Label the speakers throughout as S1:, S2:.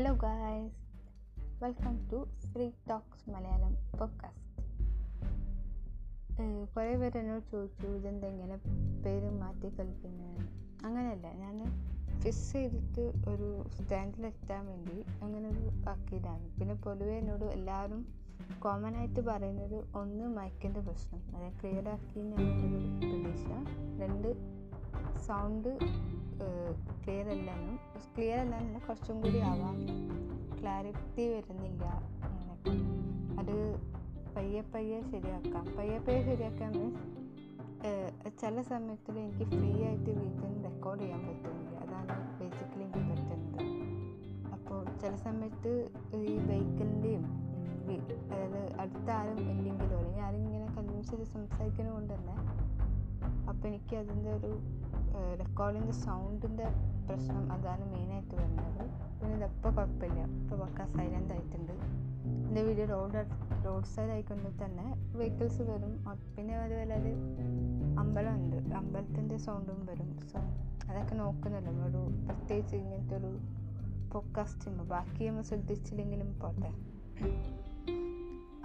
S1: Hello guys welcome to free talks Malayalam podcast കുറേ പേര് എന്നോട് ചോദിച്ചു ഇതെന്താ ഇങ്ങനെ പേര് മാറ്റി കളിക്കുന്നതാണ് അങ്ങനെയല്ല ഞാൻ ഫിക്സ് ചെയ്തിട്ട് ഒരു സ്റ്റാൻഡിലെത്താൻ വേണ്ടി അങ്ങനെ ഒരു ആക്കിയതാണ്. പിന്നെ പൊതുവേ എന്നോട് എല്ലാവരും കോമൺ ആയിട്ട് പറയുന്നത് ഒന്ന് മയക്കിന്റെ പ്രശ്നം. അതായത് ക്ലിയർ ആക്കി ഞാനൊരു പ്രതീക്ഷ. രണ്ട് സൗണ്ട് ക്ലിയർ അല്ലെന്നും ക്ലിയർ അല്ലെന്നല്ല കുറച്ചും കൂടി ആവാം. ക്ലാരിറ്റി വരുന്നില്ല അങ്ങനെയൊക്കെ അത് പയ്യെ പയ്യെ ശരിയാക്കാം. പയ്യെ പയ്യെ ശരിയാക്കാൻ മീൻസ് ചില സമയത്തിൽ എനിക്ക് ഫ്രീ ആയിട്ട് വീട്ടിൽ നിന്ന് റെക്കോർഡ് ചെയ്യാൻ പറ്റുന്നില്ല. അതാണ് ബേസിക്കലി എനിക്ക് പറ്റുന്നത്. അപ്പോൾ ചില സമയത്ത് ഈ വെഹിക്കിളിന്റെയും അതായത് അടുത്ത ആരും ഇല്ലെങ്കിലോ അല്ലെങ്കിൽ ആരും ഇങ്ങനെ കൺവിൻസ് ചെയ്ത് സംസാരിക്കുന്നത് കൊണ്ട് തന്നെ അപ്പോൾ എനിക്ക് അതിന്റെ ഒരു റെക്കോർഡിന്റെ സൗണ്ടിന്റെ പ്രശ്നം അതാണ് മെയിനായിട്ട് വരുന്നത്. പിന്നെ ഇതെപ്പോൾ കുഴപ്പമില്ല. ഇപ്പോൾ പക്ക സൈലന്റ് ആയിട്ടുണ്ട്. എന്റെ വീഡിയോ റോഡ് റോഡ് സൈഡ് ആയിക്കൊണ്ട് തന്നെ വെഹിക്കിൾസ് വരും. പിന്നെ അതുപോലെ അത് അമ്പലമുണ്ട് അമ്പലത്തിന്റെ സൗണ്ടും വരും. സോ അതൊക്കെ നോക്കുന്നില്ല. ഒരു പ്രത്യേകിച്ച് ഇങ്ങനത്തെ ഒരു പോഡ്കാസ്റ്റ് ബാക്കി നമ്മൾ ശ്രദ്ധിച്ചില്ലെങ്കിലും പോട്ടെ.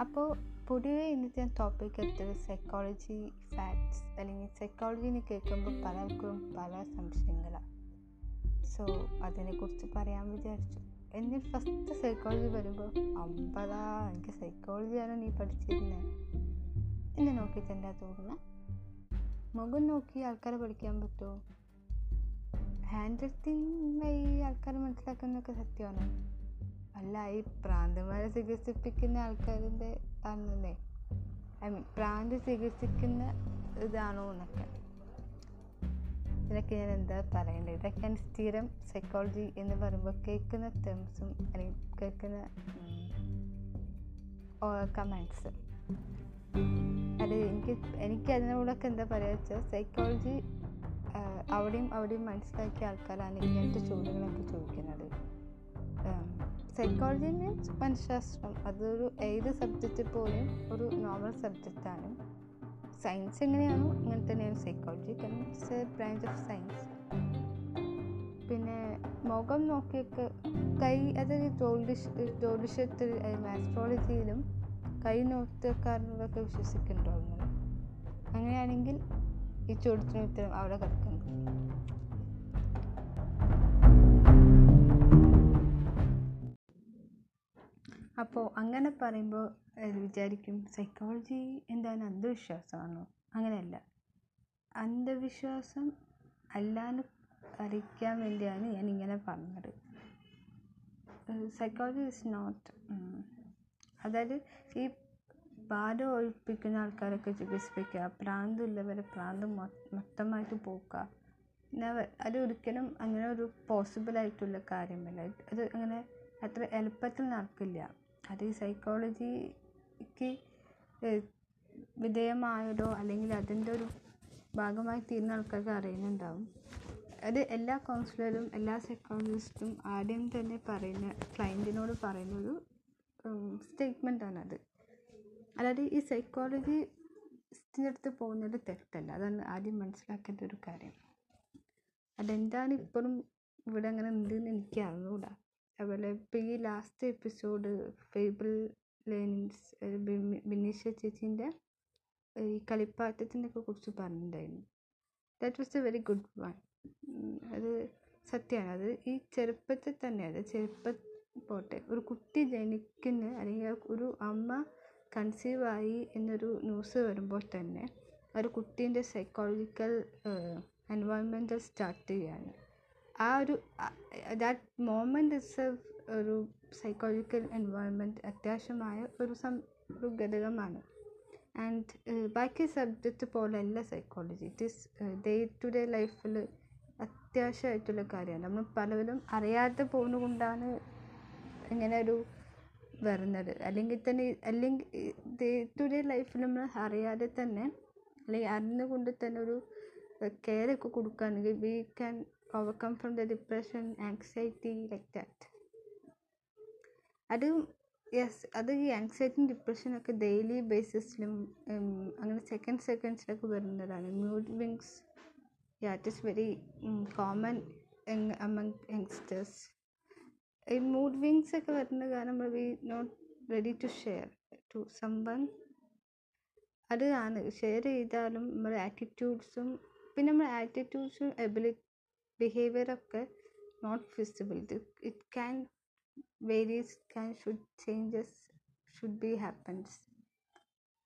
S1: അപ്പോൾ പൊതുവെ ഇന്നത്തെ ടോപ്പിക് എടുത്തത് സൈക്കോളജി ഫാക്ട്സ് അല്ലെങ്കിൽ സൈക്കോളജി എന്ന് കേൾക്കുമ്പോൾ പലർക്കും പല സംശയങ്ങളാണ് സോ അതിനെക്കുറിച്ച് പറയാൻ വിചാരിച്ചു. എന്നിൽ ഫസ്റ്റ് സൈക്കോളജി വരുമ്പോൾ അമ്പതാ എനിക്ക് സൈക്കോളജിയാണ് നീ പഠിച്ചിരുന്നത് എന്നെ നോക്കിയിട്ട് എന്താ തോന്നുന്നത് മുഖം നോക്കി ആൾക്കാരെ പഠിക്കാൻ പറ്റുമോ? ഹാൻഡ് റൈറ്റിംഗ് വഴി ആൾക്കാരെ മനസ്സിലാക്കുന്നതൊക്കെ സത്യമാണ്? അല്ല ഈ പ്രാന്തന്മാരെ ചികിത്സിപ്പിക്കുന്ന ആൾക്കാരിന്റെ ആണെന്നേ ഐ മീൻ പ്രാന്ത് ചികിത്സിക്കുന്ന ഇതാണോ എന്നൊക്കെ. ഇതിനൊക്കെ ഞാൻ എന്താ പറയേണ്ടത് ഇതൊക്കെയാണ് സ്ഥിരം സൈക്കോളജി എന്ന് പറയുമ്പോൾ കേൾക്കുന്ന ടേംസും അല്ലെങ്കിൽ കേൾക്കുന്ന കമൻസ് അത് എനിക്ക് എനിക്ക് അതിനോടൊക്കെ എന്താ പറയുക വെച്ചാൽ സൈക്കോളജി അവിടെയും അവിടെയും മനസ്സിലാക്കിയ ആൾക്കാരാണ് ഇങ്ങനത്തെ ചോദ്യങ്ങളൊക്കെ ചോദിക്കുന്നത്. സൈക്കോളജി മീൻസ് മനഃശാസ്ത്രം അതൊരു ഏത് സബ്ജക്റ്റ് പോലും ഒരു നോർമൽ സബ്ജക്റ്റാണ് സയൻസ് എങ്ങനെയാണോ അങ്ങനെ തന്നെയാണ് സൈക്കോളജി കാരണം it's a branch of science പിന്നെ മുഖം നോക്കിയൊക്കെ കൈ അത് ജ്യോതിഷ ജ്യോതിഷത്തിൽ ആസ്ട്രോളജിയിലും കൈ നോട്ടക്കാരനൊക്കെ വിശ്വസിക്കുന്നുണ്ടോ അങ്ങനെ അങ്ങനെയാണെങ്കിൽ ഈ ചോദ്യത്തിന് ഉത്തരം അവിടെ കിടക്കുന്നു അപ്പോൾ അങ്ങനെ പറയുമ്പോൾ വിചാരിക്കും സൈക്കോളജി എന്താണ് അന്ധവിശ്വാസമാണോ? അങ്ങനെയല്ല. അന്ധവിശ്വാസം അല്ലാന്ന് അറിയിക്കാൻ വേണ്ടിയാണ് ഞാൻ ഇങ്ങനെ പറഞ്ഞത് സൈക്കോളജി ഇസ് നോട്ട് അതായത് ഈ ഭാരം ഒഴിപ്പിക്കുന്ന ആൾക്കാരൊക്കെ ചികിത്സിപ്പിക്കുക പ്രാന്തമുള്ളവരെ പ്രാന്ത് മൊത്തമായിട്ട് പോക്കുക നെവർ അത് ഒരിക്കലും അങ്ങനെ ഒരു പോസിബിൾ ആയിട്ടുള്ള കാര്യമല്ല. അത് അങ്ങനെ അത്ര എളുപ്പത്തിൽ നടക്കില്ല. അത് സൈക്കോളജിക്ക് വിധേയമായതോ അല്ലെങ്കിൽ അതിന്റെ ഒരു ഭാഗമായി തീരുന്ന ആൾക്കാർക്ക് അറിയുന്നുണ്ടാവും. അത് എല്ലാ കൗൺസിലറും എല്ലാ സൈക്കോളജിസ്റ്റും ആദ്യം തന്നെ പറയുന്ന ക്ലയന്റിനോട് പറയുന്ന ഒരു സ്റ്റേറ്റ്മെന്റ് അത് അതായത് ഈ സൈക്കോളജി അടുത്ത് പോകുന്നത് തെറ്റല്ല. അതാണ് ആദ്യം മനസ്സിലാക്കേണ്ട ഒരു കാര്യം. അതെന്താണ് ഇപ്പോഴും ഇവിടെ അങ്ങനെ ഉണ്ടെന്ന് എനിക്ക് അറിഞ്ഞുകൂടാ. അതുപോലെ ഇപ്പോൾ ഈ last episode fable learnings Bineesha ചേച്ചീന്റെ ഈ കളിപ്പാട്ടത്തിനെ ഒക്കെ കുറിച്ച് പറഞ്ഞിട്ടുണ്ടായിരുന്നു. That was a very good one അത് സത്യമാണ്. അത് ഈ ചെറുപ്പത്തിൽ തന്നെ അത് ചെറുപ്പ പോട്ടെ ഒരു കുട്ടി ജനിക്കുന്ന അല്ലെങ്കിൽ ഒരു അമ്മ കൺസീവ് ആയി എന്നൊരു ന്യൂസ് വരുമ്പോൾ തന്നെ ഒരു കുട്ടീന്റെ സൈക്കോളജിക്കൽ എൻവയോൺമെന്റൽ സ്റ്റാർട്ട് ചെയ്യാണ് ആ ഒരു ദാറ്റ് മോമെന്റ് ഇറ്റ്സെൽഫ് ഒരു സൈക്കോളജിക്കൽ എൻവയോൺമെന്റ് അത്യാവശ്യമായ ഒരു സം ഒരു ഘടകമാണ്. ആൻഡ് ബാക്കി സബ്ജക്റ്റ് പോലെയല്ല psychology it is day to day ലൈഫിൽ അത്യാവശ്യമായിട്ടുള്ള കാര്യമാണ്. നമ്മൾ പലവരും അറിയാതെ പോകുന്നത് കൊണ്ടാണ് ഇങ്ങനെ ഒരു വരുന്നത്. അല്ലെങ്കിൽ തന്നെ അല്ലെങ്കിൽ ഡേ ടു ഡേ ലൈഫിൽ നമ്മൾ അറിയാതെ തന്നെ അല്ലെങ്കിൽ അറിഞ്ഞുകൊണ്ട് തന്നെ ഒരു കെയർ ഒക്കെ കൊടുക്കുകയാണെങ്കിൽ we can overcome from the depression anxiety like that അത് യെസ് അത് ഈ ആങ്സൈറ്റിയും ഡിപ്രഷനൊക്കെ ഡെയിലി ബേസിസിലും അങ്ങനെ സെക്കൻഡ് സെക്കൻഡ്സിലൊക്കെ വരുന്നതാണ്. Mood swings that is very common among youngsters ഈ മൂഡ് വിങ്സ് ഒക്കെ വരുന്ന കാരണം we not ready to share to someone അത് ആണ്. ഷെയർ ചെയ്താലും നമ്മുടെ ആറ്റിറ്റ്യൂഡ്സും പിന്നെ നമ്മുടെ ആറ്റിറ്റ്യൂഡ്സും എബിലി ബിഹേവിയറൊക്കെ നോട്ട് ഫിസിബിൾ ഇത് it can various can should changes should be happens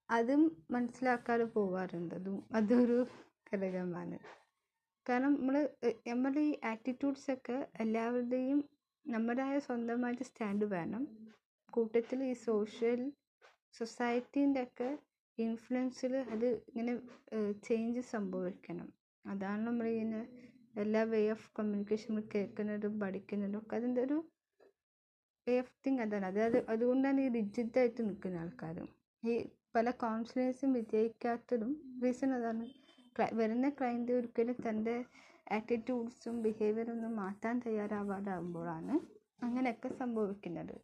S1: അതും മനസ്സിലാക്കാതെ പോകാറുണ്ട് അതും അതൊരു ഘടകമാണ്. കാരണം നമ്മൾ നമ്മുടെ ഈ ആറ്റിറ്റ്യൂഡ്സൊക്കെ എല്ലാവരുടെയും നമ്മുടേതായ സ്വന്തമായിട്ട് സ്റ്റാൻഡ് വേണം. കൂട്ടത്തിൽ ഈ സോഷ്യൽ സൊസൈറ്റീന്റെ ഒക്കെ ഇൻഫ്ലുവൻസിൽ അത് ഇങ്ങനെ ചേഞ്ച് സംഭവിക്കണം. അതാണ് നമ്മൾ ഇങ്ങനെ എല്ലാ വേ ഓഫ് കമ്മ്യൂണിക്കേഷൻ കേൾക്കുന്നതും പഠിക്കുന്നതും ഒക്കെ അതിന്റെ ഒരു വേ ഓഫ് തിങ് അതാണ്. അതായത് അതുകൊണ്ടാണ് ഈ റിജിഡായിട്ട് നിൽക്കുന്ന ആൾക്കാരും ഈ പല കോൺഫിഡൻസും വിജയിക്കാത്തതും റീസൺ അതാണ്. വരുന്ന ക്ലയന്റ് ഒരിക്കലും തന്റെ ആറ്റിറ്റ്യൂഡ്സും ബിഹേവിയറും ഒന്നും മാറ്റാൻ തയ്യാറാവാതാകുമ്പോഴാണ് അങ്ങനെയൊക്കെ സംഭവിക്കുന്നത്.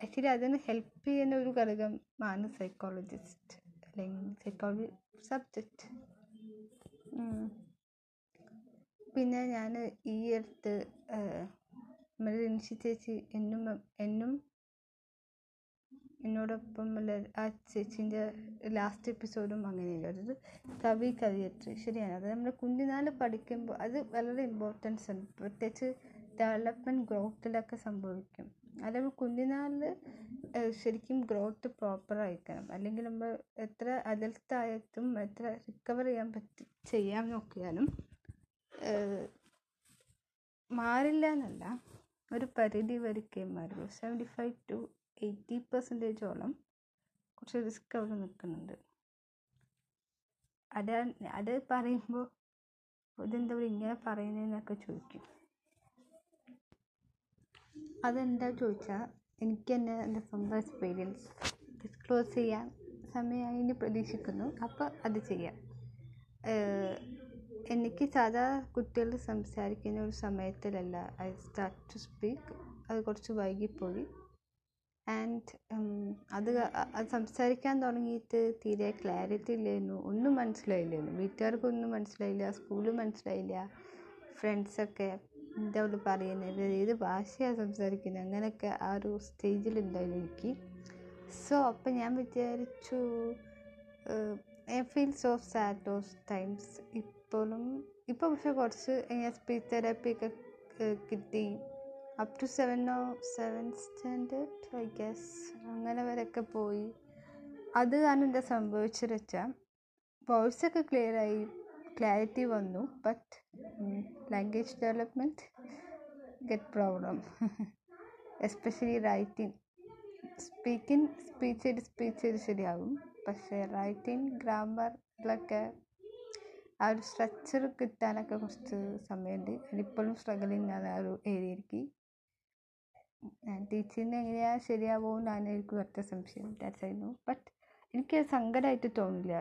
S1: ആക്ച്വലി അതിന് ഹെൽപ്പ് ചെയ്യുന്ന ഒരു ഘടകമാണ് സൈക്കോളജിസ്റ്റ് അല്ലെങ്കിൽ സൈക്കോളജി സബ്ജക്റ്റ് പിന്നെ ഞാൻ ഈ അടുത്ത് നമ്മുടെ റിൻഷി ചേച്ചി എന്നും എന്നും എന്നോടൊപ്പം ഉള്ള ആ ചേച്ചീന്റെ ലാസ്റ്റ് എപ്പിസോഡും അങ്ങനെയല്ല അതായത് കവി കവിയത്രി ശരിയാണ്. അത് നമ്മൾ കുഞ്ഞുനാൾ പഠിക്കുമ്പോൾ അത് വളരെ ഇമ്പോർട്ടൻസ് ഉണ്ട് പ്രത്യേകിച്ച് ഡെവലപ്മെന്റ് ഗ്രോത്തിലൊക്കെ സംഭവിക്കും. അല്ലെങ്കിൽ കുഞ്ഞുനാളിൽ ശരിക്കും ഗ്രോത്ത് പ്രോപ്പർ ആയിരിക്കണം. അല്ലെങ്കിൽ നമ്മൾ എത്ര അഡൽട്ടായിട്ടും എത്ര റിക്കവർ ചെയ്യാൻ പറ്റി ചെയ്യാൻ നോക്കിയാലും മാറില്ല എന്നല്ല ഒരു പരിധി വരെ മാറുള്ളൂ സെവന്റി ഫൈവ് ടു എയ്റ്റി പെർസെന്റേജോളം കുറച്ച് റിസ്ക് അവിടെ നിൽക്കുന്നുണ്ട്. അത് അത് പറയുമ്പോൾ ഇതെന്താ ഇങ്ങനെ പറയുന്നതെന്നൊക്കെ ചോദിക്കും. അതെന്താ ചോദിച്ചാൽ എനിക്ക് തന്നെ എന്റെ സ്വന്തം എക്സ്പീരിയൻസ് ഡിസ്ക്ലോസ് ചെയ്യാൻ സമയമായി പ്രതീക്ഷിക്കുന്നു. അപ്പോൾ അത് ചെയ്യാം. എനിക്ക് സാധാ കുട്ടികൾ സംസാരിക്കുന്ന ഒരു സമയത്തിലല്ല. ഐ സ്റ്റാർട്ട് ടു സ്പീക്ക് അത് കുറച്ച് വൈകിപ്പോയി. ആൻഡ് അത് അത് സംസാരിക്കാൻ തുടങ്ങിയിട്ട് തീരെ ക്ലാരിറ്റി ഇല്ലായിരുന്നു ഒന്നും മനസ്സിലായില്ലായിരുന്നു വീട്ടുകാർക്കൊന്നും മനസ്സിലായില്ല. സ്കൂൾ മനസ്സിലായില്ല. ഫ്രണ്ട്സൊക്കെ എന്താ അവൾ പറയുന്നത്? ഏത് ഭാഷയാണ് സംസാരിക്കുന്നത് അങ്ങനെയൊക്കെ ആ ഒരു സ്റ്റേജിലുണ്ടായിരുന്നു എനിക്ക്. സോ അപ്പം ഞാൻ വിചാരിച്ചു I feel so sad those times ഇപ്പോഴും ഇപ്പോൾ പക്ഷെ കുറച്ച് സ്പീച്ച് തെറാപ്പി ഒക്കെ കിട്ടി. അപ് ടു സെവനോ സെവൻ സ്റ്റാൻഡേർഡ് ഐ ഗസ് അങ്ങനെ വരെയൊക്കെ പോയി. അത് കാരണം എന്താ സംഭവിച്ചത് വെച്ചാൽ വോയിസൊക്കെ ക്ലിയറായി ക്ലാരിറ്റി വന്നു. But language development get problem especially writing speaking speech ചെയ്ത് സ്പീച്ച് ചെയ്ത് ശരിയാകും. പക്ഷേ റൈറ്റിംഗ് ഗ്രാമറിലൊക്കെ ആ ഒരു സ്ട്രക്ചർ കിട്ടാനൊക്കെ കുറച്ച് സമയമുണ്ട്. ഇപ്പോഴും സ്ട്രഗിളിങ് ആണ് ആ ഒരു ഏരിയയിലേക്ക് ടീച്ചിങ് എങ്ങനെയാണ് എന്നാണ് എനിക്ക് ഒറ്റ സംശയം വിചാരിച്ചായിരുന്നു. ബട്ട് എനിക്ക് സങ്കടമായിട്ട് തോന്നില്ല.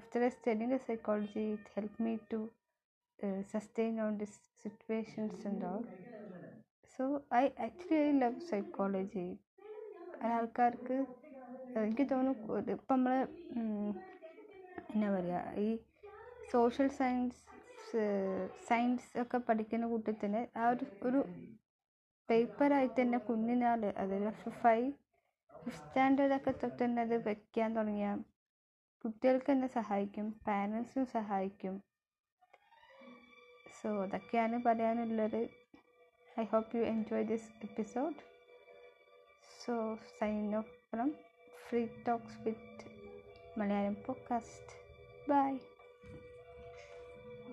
S1: After സ്റ്റഡിന്റെ psychology it help me to sustain on this situations and all so I actually I love psychology ആൾക്കാർക്ക് എനിക്ക് തോന്നുന്നു ഇപ്പം നമ്മൾ എന്നാ പറയുക ഈ സോഷ്യൽ സയൻസ് സയൻസ് ഒക്കെ പഠിക്കുന്ന കൂട്ടത്തിന് ആ ഒരു ഒരു പേപ്പറായിട്ട് തന്നെ കുഞ്ഞിനാൾ അതായത് ഫൈവ് ഫിഫ്ത്ത് സ്റ്റാൻഡേർഡൊക്കെ തൊട്ട് തന്നെ അത് വയ്ക്കാൻ തുടങ്ങിയ കുട്ടികൾക്ക് തന്നെ സഹായിക്കും പാരൻസിനും സഹായിക്കും. സോ അതൊക്കെയാണ് പറയാനുള്ളത്. I hope you enjoy this episode. So sign off from free talks with Malayalam podcast. Bye.